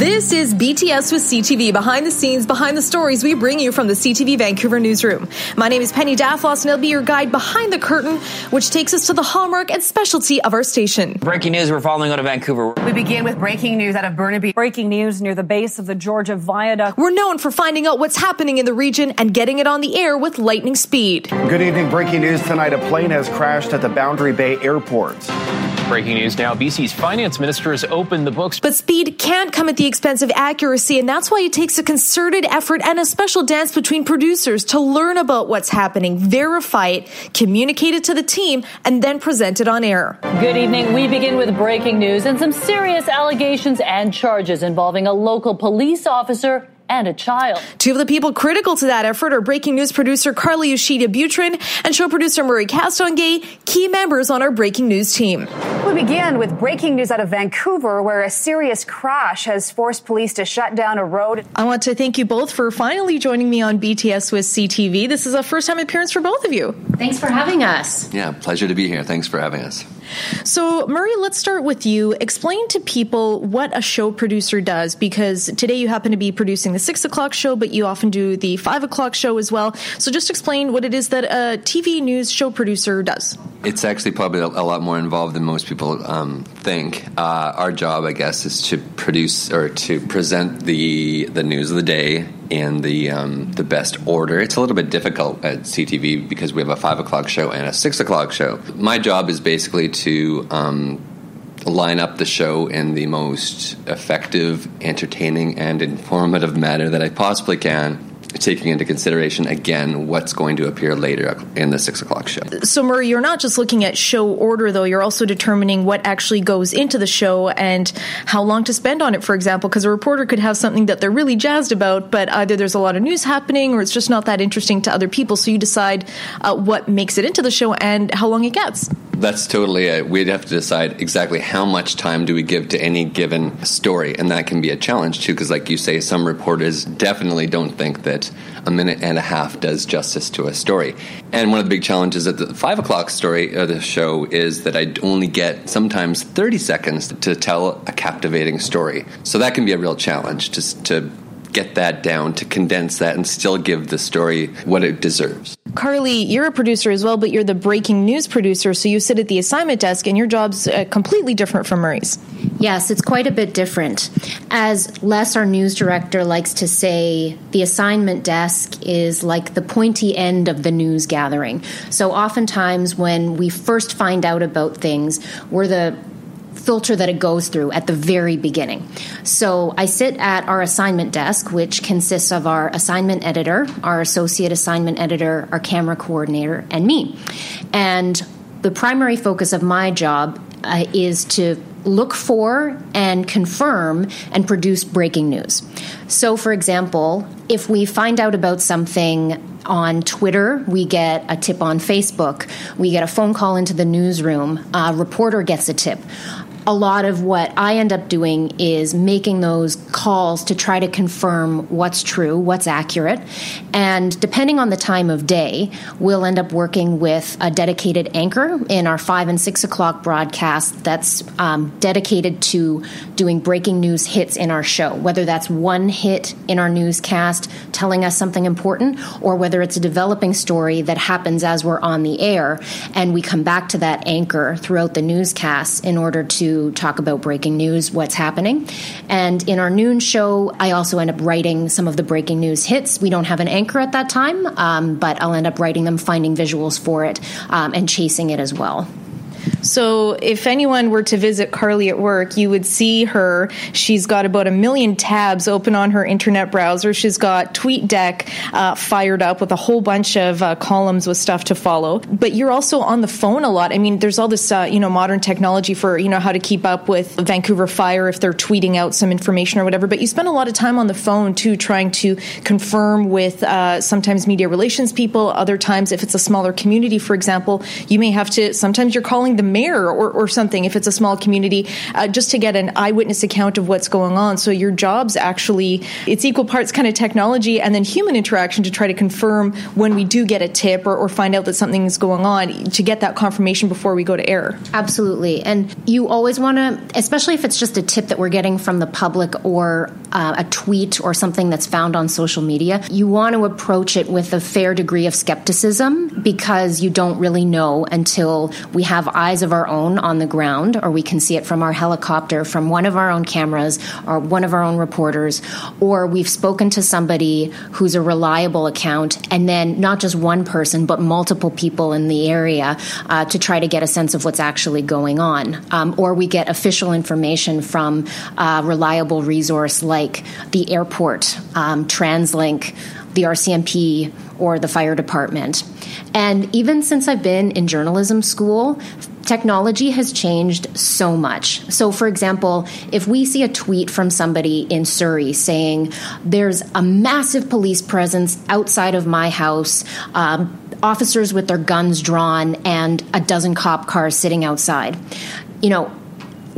This is BTS with CTV, behind the scenes, behind the stories we bring you from the CTV Vancouver newsroom. My name is Penny Daflos, and I'll be your guide behind the curtain, which takes us to the hallmark and specialty of our station. Breaking news we're following out of Vancouver. We begin with breaking news out of Burnaby. Breaking news near the base of the Georgia Viaduct. We're known for finding out what's happening in the region and getting it on the air with lightning speed. Good evening. Breaking news tonight. A plane has crashed at the Boundary Bay Airport. Breaking news now BC's finance minister has opened the books. But speed can't come at the expense of accuracy, and that's why it takes a concerted effort and a special dance between producers to learn about what's happening, verify it, communicate it to the team, and then present it on air. Good evening. We begin with breaking news and some serious allegations and charges involving a local police officer and a child. Two of the people critical to that effort are breaking news producer Carly Yoshida Butrin and show producer Murray Castonguay, key members on our breaking news team. We begin with breaking news out of Vancouver, where a serious crash has forced police to shut down a road. I want to thank you both for finally joining me on BTS with CTV. This is a first time appearance for both of you. Thanks for having us. Yeah, pleasure to be here. Thanks for having us. So, Murray, let's start with you. Explain to people what a show producer does, because today you happen to be producing the six o'clock show, but you often do the five o'clock show as well. So, just explain what it is that a TV news show producer does. It's actually probably a lot more involved than most people um, think. Uh, our job, I guess, is to produce or to present the the news of the day in the um, the best order. It's a little bit difficult at CTV because we have a five o'clock show and a six o'clock show. My job is basically to um, line up the show in the most effective, entertaining, and informative manner that I possibly can taking into consideration again what's going to appear later in the six o'clock show. So, Murray, you're not just looking at show order, though. You're also determining what actually goes into the show and how long to spend on it, for example, because a reporter could have something that they're really jazzed about, but either there's a lot of news happening or it's just not that interesting to other people. So, you decide uh, what makes it into the show and how long it gets. That's totally it. We'd have to decide exactly how much time do we give to any given story, and that can be a challenge too. Because, like you say, some reporters definitely don't think that a minute and a half does justice to a story. And one of the big challenges at the five o'clock story of the show is that I only get sometimes thirty seconds to tell a captivating story. So that can be a real challenge to to get that down, to condense that, and still give the story what it deserves. Carly, you're a producer as well, but you're the breaking news producer. So you sit at the assignment desk, and your job's uh, completely different from Murray's. Yes, it's quite a bit different. As Les, our news director, likes to say, the assignment desk is like the pointy end of the news gathering. So oftentimes, when we first find out about things, we're the filter that it goes through at the very beginning. So I sit at our assignment desk, which consists of our assignment editor, our associate assignment editor, our camera coordinator, and me. And the primary focus of my job uh, is to look for and confirm and produce breaking news. So, for example, if we find out about something on Twitter, we get a tip on Facebook, we get a phone call into the newsroom, a reporter gets a tip a lot of what I end up doing is making those calls to try to confirm what's true, what's accurate. And depending on the time of day, we'll end up working with a dedicated anchor in our five and six o'clock broadcast that's um, dedicated to doing breaking news hits in our show, whether that's one hit in our newscast telling us something important, or whether it's a developing story that happens as we're on the air. And we come back to that anchor throughout the newscast in order to talk about breaking news, what's happening. And in our noon show, I also end up writing some of the breaking news hits. We don't have an anchor at that time, um, but I'll end up writing them, finding visuals for it, um, and chasing it as well. So, if anyone were to visit Carly at work, you would see her. She's got about a million tabs open on her internet browser. She's got TweetDeck uh, fired up with a whole bunch of uh, columns with stuff to follow. But you're also on the phone a lot. I mean, there's all this, uh, you know, modern technology for you know how to keep up with Vancouver Fire if they're tweeting out some information or whatever. But you spend a lot of time on the phone too, trying to confirm with uh, sometimes media relations people. Other times, if it's a smaller community, for example, you may have to. Sometimes you're calling the mayor or, or something if it's a small community, uh, just to get an eyewitness account of what's going on. So your job's actually it's equal parts kind of technology and then human interaction to try to confirm when we do get a tip or, or find out that something is going on to get that confirmation before we go to air. Absolutely, and you always want to, especially if it's just a tip that we're getting from the public or uh, a tweet or something that's found on social media, you want to approach it with a fair degree of skepticism because you don't really know until we have eyes of our own on the ground or we can see it from our helicopter, from one of our own cameras or one of our own reporters, or we've spoken to somebody who's a reliable account and then not just one person but multiple people in the area uh, to try to get a sense of what's actually going on. Um, or we get official information from a reliable resource like the airport, um, TransLink, the RCMP, or the fire department. And even since I've been in journalism school, technology has changed so much. So, for example, if we see a tweet from somebody in Surrey saying, There's a massive police presence outside of my house, um, officers with their guns drawn, and a dozen cop cars sitting outside, you know,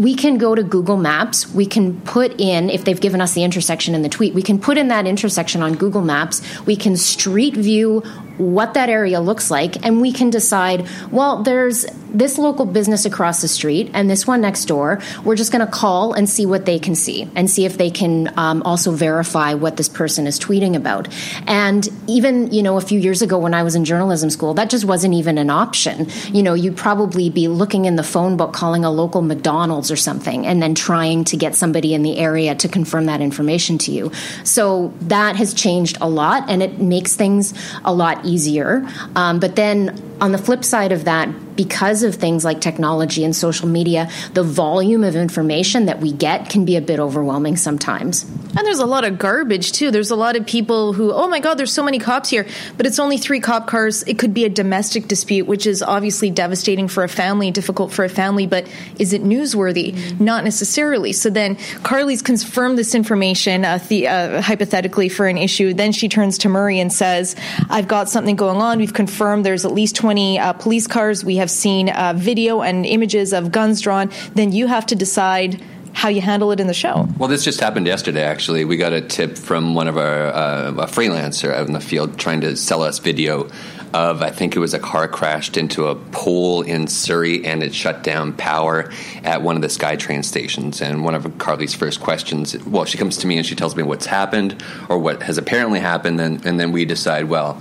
we can go to Google Maps. We can put in, if they've given us the intersection in the tweet, we can put in that intersection on Google Maps. We can street view what that area looks like, and we can decide, well, there's this local business across the street and this one next door. We're just going to call and see what they can see and see if they can um, also verify what this person is tweeting about. And even, you know, a few years ago when I was in journalism school, that just wasn't even an option. You know, you'd probably be looking in the phone book, calling a local McDonald's or something, and then trying to get somebody in the area to confirm that information to you. So that has changed a lot and it makes things a lot easier. Um, but then on the flip side of that, because of things like technology and social media, the volume of information that we get can be a bit overwhelming sometimes. And there's a lot of garbage too. There's a lot of people who, oh my God, there's so many cops here, but it's only three cop cars. It could be a domestic dispute, which is obviously devastating for a family, difficult for a family, but is it newsworthy? Mm-hmm. Not necessarily. So then Carly's confirmed this information, uh, the, uh, hypothetically, for an issue. Then she turns to Murray and says, I've got something going on. We've confirmed there's at least 20 uh, police cars. We have seen uh, video and images of guns drawn, then you have to decide how you handle it in the show. Well, this just happened yesterday. Actually, we got a tip from one of our uh, a freelancer out in the field trying to sell us video of I think it was a car crashed into a pole in Surrey and it shut down power at one of the SkyTrain stations. And one of Carly's first questions, well, she comes to me and she tells me what's happened or what has apparently happened, and, and then we decide, well,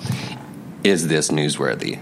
is this newsworthy?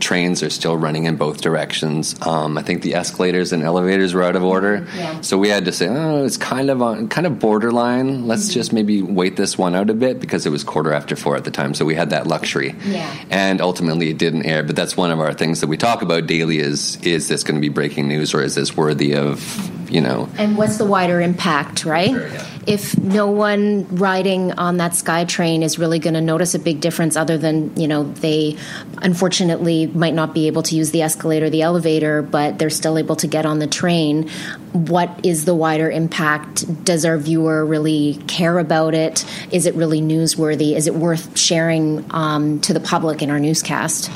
Trains are still running in both directions. Um, I think the escalators and elevators were out of order, yeah. so we had to say, oh, it's kind of on, kind of borderline. Let's mm-hmm. just maybe wait this one out a bit because it was quarter after four at the time, so we had that luxury. Yeah. And ultimately, it didn't air. But that's one of our things that we talk about daily: is is this going to be breaking news or is this worthy of you know? And what's the wider impact, right? Sure, yeah if no one riding on that SkyTrain is really going to notice a big difference other than you know they unfortunately might not be able to use the escalator the elevator but they're still able to get on the train what is the wider impact? Does our viewer really care about it? Is it really newsworthy? Is it worth sharing um, to the public in our newscast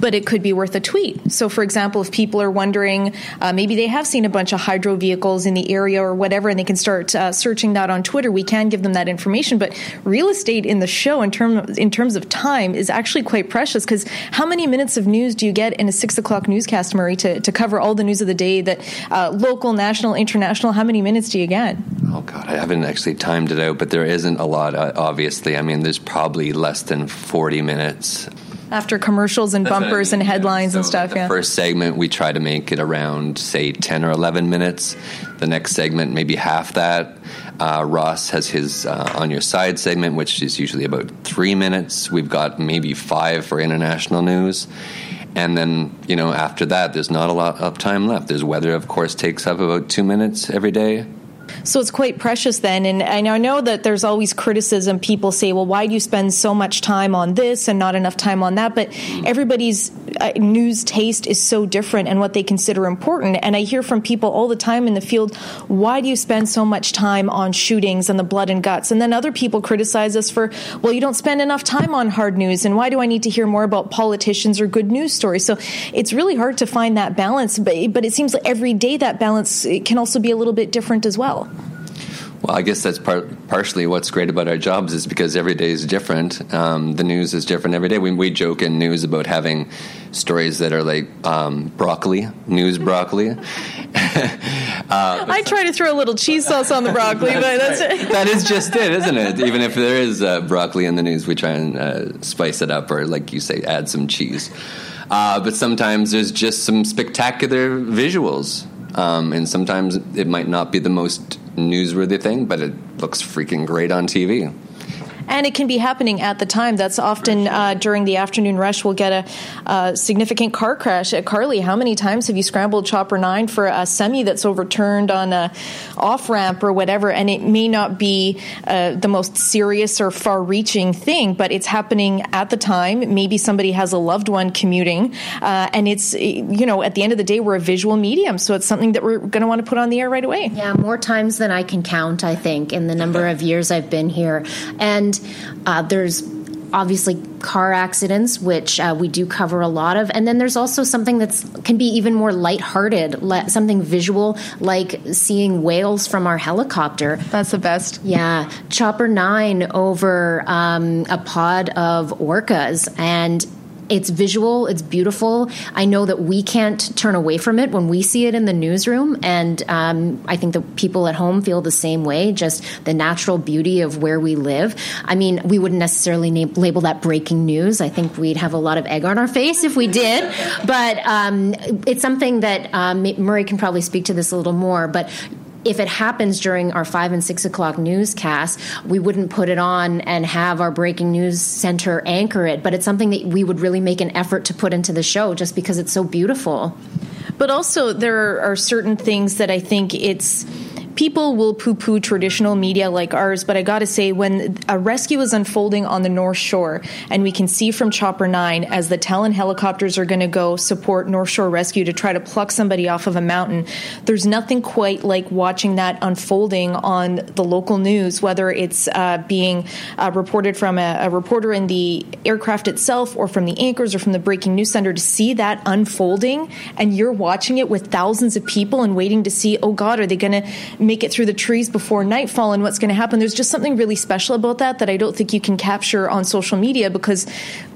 but it could be worth a tweet. So, for example, if people are wondering, uh, maybe they have seen a bunch of hydro vehicles in the area or whatever, and they can start uh, searching that on Twitter, we can give them that information. But real estate in the show, in, term, in terms of time, is actually quite precious because how many minutes of news do you get in a six o'clock newscast, Murray, to, to cover all the news of the day that uh, local, national, international? How many minutes do you get? Oh, God, I haven't actually timed it out, but there isn't a lot, uh, obviously. I mean, there's probably less than 40 minutes after commercials and That's bumpers I mean, and headlines so and stuff. The yeah. first segment we try to make it around say ten or eleven minutes. The next segment maybe half that. Uh, Ross has his uh, on your side segment, which is usually about three minutes. We've got maybe five for international news. And then, you know, after that, there's not a lot of time left. There's weather, of course, takes up about two minutes every day. So it's quite precious then. And, and I know that there's always criticism. People say, well, why do you spend so much time on this and not enough time on that? But everybody's uh, news taste is so different and what they consider important. And I hear from people all the time in the field, why do you spend so much time on shootings and the blood and guts? And then other people criticize us for, well, you don't spend enough time on hard news. And why do I need to hear more about politicians or good news stories? So it's really hard to find that balance. But, but it seems like every day that balance can also be a little bit different as well. Well, I guess that's part, partially what's great about our jobs is because every day is different. Um, the news is different every day. We, we joke in news about having stories that are like um, broccoli, news broccoli. uh, I try to throw a little cheese sauce on the broccoli, but that's it. that is just it, isn't it? Even if there is uh, broccoli in the news, we try and uh, spice it up, or like you say, add some cheese. Uh, but sometimes there's just some spectacular visuals. Um, and sometimes it might not be the most newsworthy thing, but it looks freaking great on TV and it can be happening at the time. That's often uh, during the afternoon rush. We'll get a, a, significant car crash at Carly. How many times have you scrambled Chopper Nine for a semi that's overturned on a off ramp or whatever? And it may not be uh, the most serious or far-reaching thing, but it's happening at the time. Maybe somebody has a loved one commuting, uh, and it's you know at the end of the day we're a visual medium, so it's something that we're going to want to put on the air right away. Yeah, more times than I can count. I think in the number of years I've been here, and uh, there's obviously car accidents, which uh, we do cover a lot of, and then there's also something that can be even more lighthearted, le- something visual, like seeing whales from our helicopter. That's the best. Yeah, Chopper Nine over um, a pod of orcas, and it's visual, it's beautiful. I know that we can't turn away from it when we see it in the newsroom, and um, I think the people at home feel the same way. Just the natural beauty of where we live. I mean, we wouldn't necessarily name, label that breaking news. I think we'd have a lot of egg on our face if we did, but um, it's something that um, Murray can probably speak to this a little more. But if it happens during our five and six o'clock newscast, we wouldn't put it on and have our breaking news center anchor it. But it's something that we would really make an effort to put into the show just because it's so beautiful. But also, there are certain things that I think it's people will poo poo traditional media like ours, but I got to say, when a rescue is unfolding on the North Shore, and we can see from Chopper 9 as the Talon helicopters are to go support North Shore Rescue to try to pluck somebody off of a mountain, there's nothing quite like watching that unfolding on the local news, whether it's uh, being uh, reported from a, a reporter in the aircraft itself or from the anchors or from the breaking news center to see that unfolding and you're watching it with thousands of people and waiting to see, oh God, are they to make it through the trees before nightfall and what's going to happen. There's just something really special about that that I don't think you can capture on social media because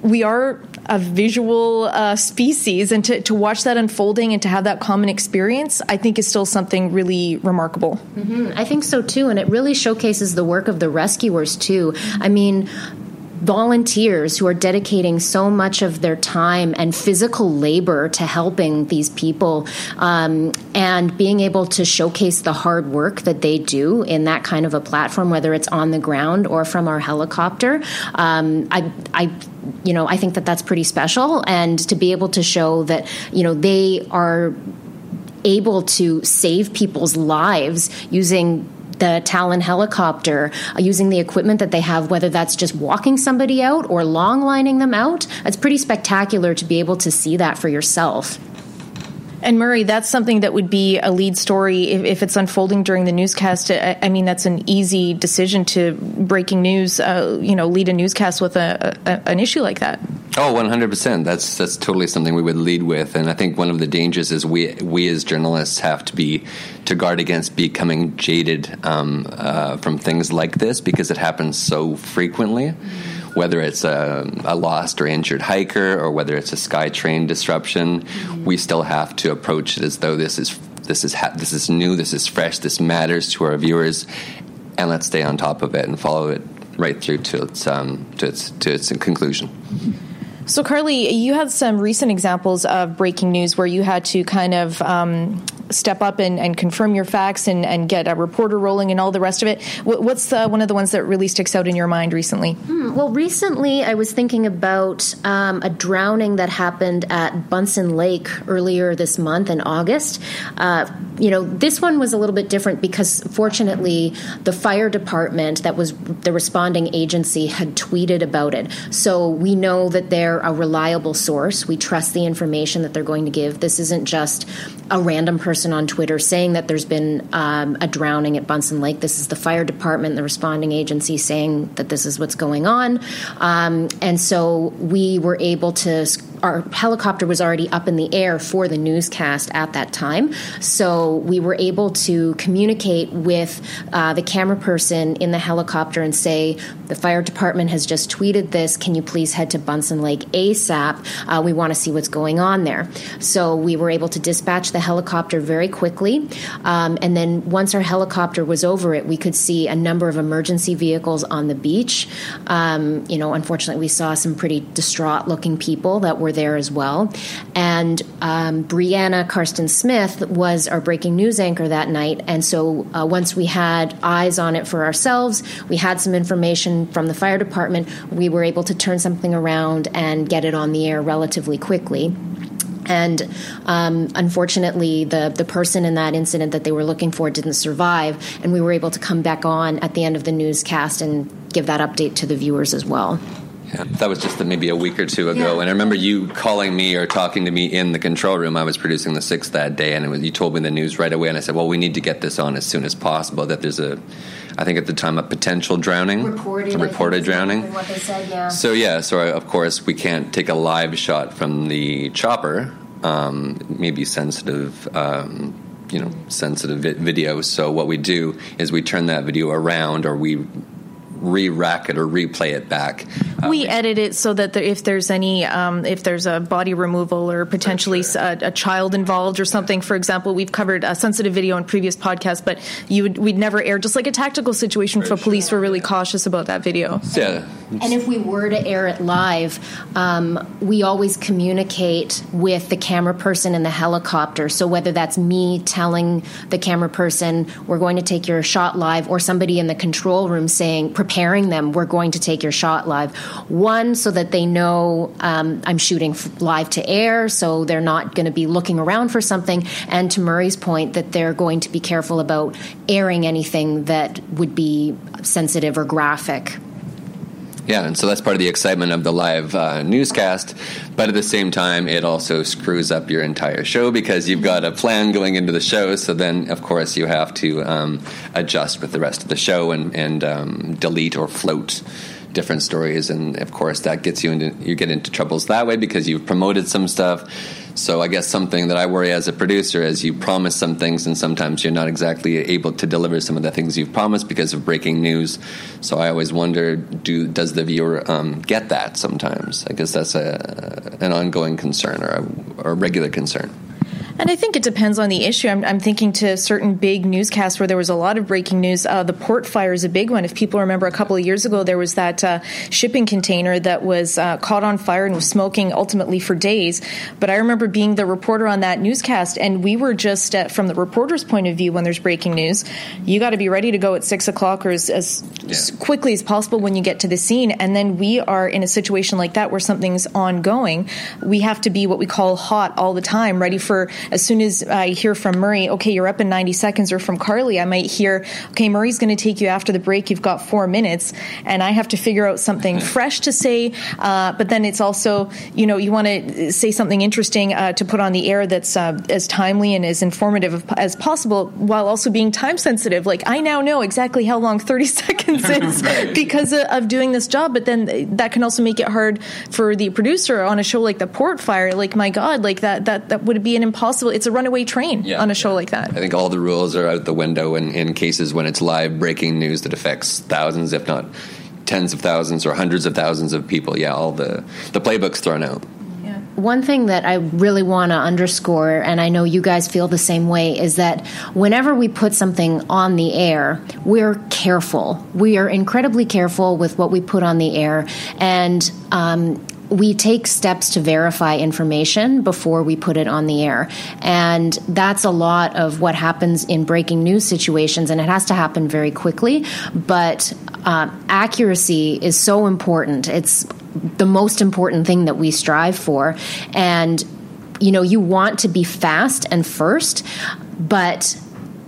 we are a visual uh, species, and to, to watch that unfolding and to have that common experience, I think is still something really remarkable. Mm-hmm. I think so too, and it really showcases the work of the rescuers too. I mean, volunteers who are dedicating so much of their time and physical labor to helping these people um, and being able to showcase the hard work that they do in that kind of a platform, whether it's on the ground or from our helicopter. Um, I, I you know, I think that that's pretty special, and to be able to show that, you know, they are able to save people's lives using the Talon helicopter, uh, using the equipment that they have, whether that's just walking somebody out or long lining them out. It's pretty spectacular to be able to see that for yourself. And Murray, that's something that would be a lead story if, if it's unfolding during the newscast. I, I, mean, that's an easy decision to breaking news. Uh, you know, lead a newscast with a, a, an issue like that. Oh, Oh, one hundred percent. That's that's totally something we would lead with, and I think one of the dangers is we we as journalists have to be to guard against becoming jaded um, uh, from things like this because it happens so frequently. Mm-hmm whether it's a, a, lost or injured hiker or whether it's a SkyTrain disruption, mm-hmm. we still have to approach it as though this is this is ha- this is new, this is fresh, this matters to our viewers, and let's stay on top of it and follow it right through to its um, to its to its conclusion. So, Carly, you had some recent examples of breaking news where you had to kind of um, step up and, and confirm your facts and, and get a reporter rolling and all the rest of it. What's uh, one of the ones that really sticks out in your mind recently? Hmm, well, recently I was thinking about um, a drowning that happened at Buntzen Lake earlier this month in August. Uh, you know, this one was a little bit different because fortunately the fire department that was the responding agency had tweeted about it. So we know that they're a reliable source. We trust the information that they're going to give. This isn't just a random person on Twitter saying that there's been um, a drowning at Buntzen Lake. This is the fire department, the responding agency, saying that this is what's going on. Um, and so we were able to our helicopter was already up in the air for the newscast at that time. So we were able to communicate with uh, the camera person in the helicopter and say, the fire department has just tweeted this. Can you please head to Buntzen Lake ASAP? Uh, we want to see what's going on there. So we were able to dispatch the helicopter very quickly. Um, and then once our helicopter was over it, we could see a number of emergency vehicles on the beach. Um, you know, unfortunately, we saw some pretty distraught looking people that were there as well. And um, Breanna Karstensen was our breaking news anchor that night. And so uh, once we had eyes on it for ourselves, we had some information from the fire department, we were able to turn something around and get it on the air relatively quickly. And um, unfortunately, the, the person in that incident that they were looking for didn't survive, and we were able to come back on at the end of the newscast and give that update to the viewers as well. Yeah, that was just maybe a week or two ago. Yeah. And I remember you calling me or talking to me in the control room. I was producing the sixth that day, and was, you told me the news right away. And I said, "Well, we need to get this on as soon as possible." That there's a, I think at the time a potential drowning, reported, a reported drowning. What they said, yeah. So yeah, so I, of course we can't take a live shot from the chopper. Um, maybe sensitive. Um, you know, sensitive video. So what we do is we turn that video around, or we re-rack it or replay it back. Um, we edit it so that there, if there's any, um, if there's a body removal or potentially sure. a, a, child involved or something. For example, we've covered a sensitive video in previous podcasts, but you would we'd never air just like a tactical situation. For, for police, were really cautious about that video. Yeah. And if we were to air it live, um, we always communicate with the camera person in the helicopter. So whether that's me telling the camera person we're going to take your shot live, or somebody in the control room saying preparing them, we're going to take your shot live. One, so that they know um, I'm shooting live to air, so they're not going to be looking around for something. And to Murray's point, that they're going to be careful about airing anything that would be sensitive or graphic. Yeah, and so that's part of the excitement of the live uh, newscast. But at the same time, it also screws up your entire show because you've got a plan going into the show. So then, of course, you have to um, adjust with the rest of the show and, and um, delete or float different stories, and of course that gets you into you get into troubles that way because you've promoted some stuff. So I guess something that I worry as a producer is you promise some things and sometimes you're not exactly able to deliver some of the things you've promised because of breaking news. So I always wonder, do does the viewer um, get that sometimes? I guess that's a an ongoing concern or a, or a regular concern. And I think it depends on the issue. I'm, I'm, thinking to certain big newscasts where there was a lot of breaking news. Uh, the port fire is a big one. If people remember, a couple of years ago, there was that uh, shipping container that was uh, caught on fire and was smoking ultimately for days. But I remember being the reporter on that newscast, and we were just, uh, from the reporter's point of view, when there's breaking news, you got to be ready to go at six o'clock or as, as yeah. quickly as possible when you get to the scene. And then we are in a situation like that where something's ongoing. We have to be what we call hot all the time, ready for as soon as I hear from Murray, okay, you're up in 90 seconds, or from Carly, I might hear, okay, Murray's going to take you after the break. You've got four minutes, and I have to figure out something fresh to say. Uh, but then it's also, you know, you want to say something interesting uh, to put on the air that's uh, as timely and as informative as possible, while also being time sensitive. Like I now know exactly how long 30 seconds is right. because of doing this job. But then that can also make it hard for the producer on a show like the Port Fire. Like my God, like that that that would be an impossible impossible. It's a runaway train yeah. on a show like that. I think all the rules are out the window in, in cases when it's live breaking news that affects thousands, if not tens of thousands or hundreds of thousands of people. Yeah, all the the playbook's thrown out. One thing that I really want to underscore, and I know you guys feel the same way, is that whenever we put something on the air, we're careful. We are incredibly careful with what we put on the air. And um, we take steps to verify information before we put it on the air. And that's a lot of what happens in breaking news situations, and it has to happen very quickly. But uh, accuracy is so important. It's the most important thing that we strive for. And, you know, you want to be fast and first, but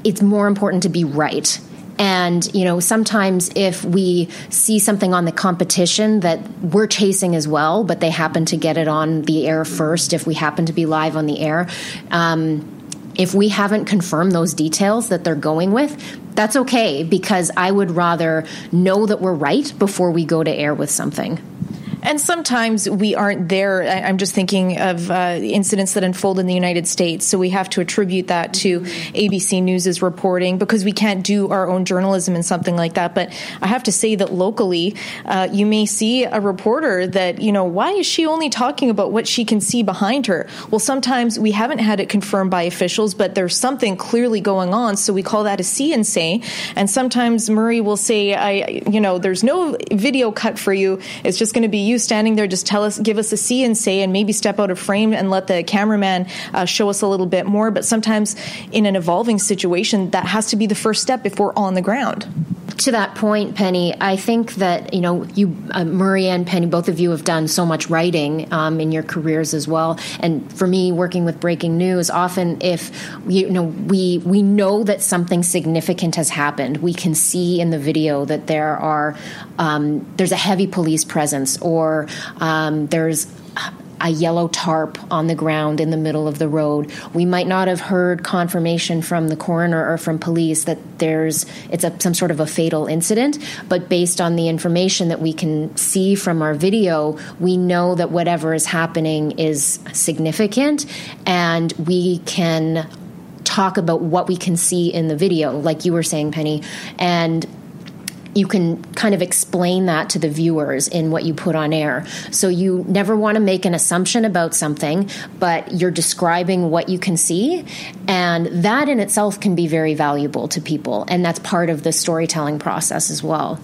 it's more important to be right and, you know, sometimes if we see something on the competition that we're chasing as well, but they happen to get it on the air first, if we happen to be live on the air, um, if we haven't confirmed those details that they're going with, that's okay because I would rather know that we're right before we go to air with something. And sometimes we aren't there. I'm just thinking of uh, incidents that unfold in the United States. So we have to attribute that to ABC News's reporting because we can't do our own journalism in something like that. But I have to say that locally, uh, you may see a reporter that, you know, why is she only talking about what she can see behind her? Well, sometimes we haven't had it confirmed by officials, but there's something clearly going on. So we call that a see and say. And sometimes Murray will say, I, you know, there's no video cut for you. It's just going to be you standing there, just tell us, give us a see and say, and maybe step out of frame and let the cameraman uh, show us a little bit more. But sometimes in an evolving situation, that has to be the first step if we're on the ground to that point, Penny, I think that you know you, uh, Murray and Penny, both of you have done so much writing um, in your careers as well. And for me, working with breaking news, often if you know we we know that something significant has happened, we can see in the video that there are um, there's a heavy police presence or um, there's a yellow tarp on the ground in the middle of the road. We might not have heard confirmation from the coroner or from police that there's it's a, some sort of a fatal incident, but based on the information that we can see from our video, we know that whatever is happening is significant and we can talk about what we can see in the video like you were saying Penny and you can kind of explain that to the viewers in what you put on air. So you never want to make an assumption about something, but you're describing what you can see. And that in itself can be very valuable to people. And that's part of the storytelling process as well.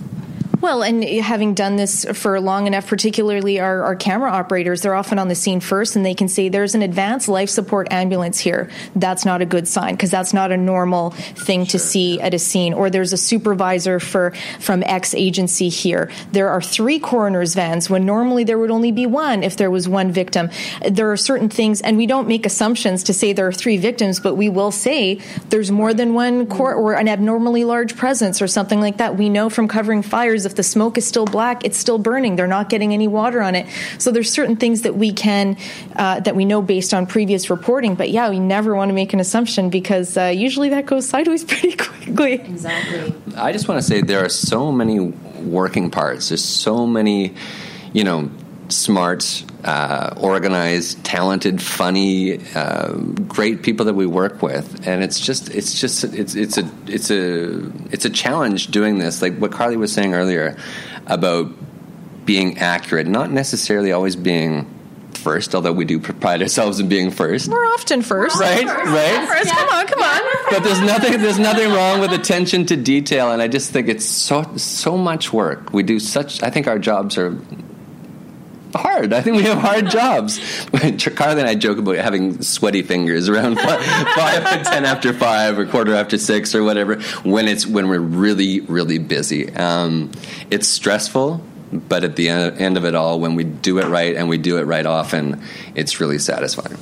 Well, and having done this for long enough, particularly our, our, camera operators, they're often on the scene first and they can say, there's an advanced life support ambulance here. That's not a good sign because that's not a normal thing sure. to see at a scene. Or there's a supervisor for from X agency here. There are three coroner's vans when normally there would only be one if there was one victim. There are certain things, and we don't make assumptions to say there are three victims, but we will say there's more than one cor- or an abnormally large presence or something like that. We know from covering fires if the smoke is still black, it's still burning. They're not getting any water on it. So there's certain things that we can uh, that we know based on previous reporting. But yeah, we never want to make an assumption because uh, usually that goes sideways pretty quickly. Exactly. I just want to say there are so many working parts. There's so many, you know smart, uh, organized, talented, funny, uh, great people that we work with, and it's just it's just it's it's a it's a it's a challenge doing this. Like what Carly was saying earlier about being accurate, not necessarily always being first, although we do pride ourselves in being first. We're often first, right? First. Right? First. Yeah. Come on, come on. But there's nothing there's nothing wrong with attention to detail, and I just think it's so so much work. We do such. I think our jobs are hard. I think we have hard jobs. Carly and I joke about having sweaty fingers around five, five ten after five or quarter after six or whatever when it's when we're really really busy. Um, it's stressful, but at the end of it all, when we do it right and we do it right often, it's really satisfying.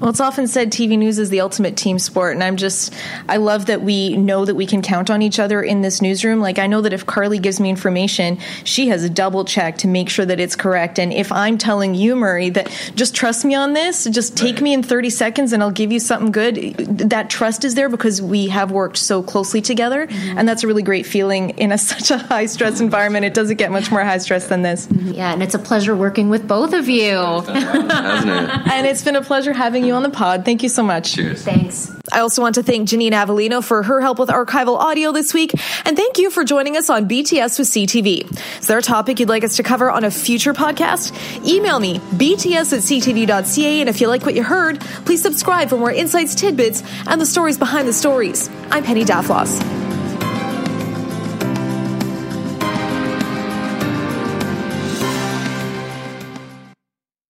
Well, it's often said TV news is the ultimate team sport, and I'm just I love that we know that we can count on each other in this newsroom. Like I know that if Carly gives me information, she has a double check to make sure that it's correct. And if I'm telling you, Murray, that just trust me on this, just take right. me in 30 seconds and I'll give you something good, that trust is there because we have worked so closely together, mm-hmm. and that's a really great feeling in a, such a high stress environment. It doesn't get much more high stress than this. Yeah, and it's a pleasure working with both of you. hasn't it? and it's been a pleasure having you you on the pod. Thank you so much. Cheers. Thanks. I also want to thank Janine Avellino for her help with archival audio this week. And thank you for joining us on BTS with CTV. Is there a topic you'd like us to cover on a future podcast? Email me, bts at ctv.ca. And if you like what you heard, please subscribe for more insights, tidbits, and the stories behind the stories. I'm Penny Daflos.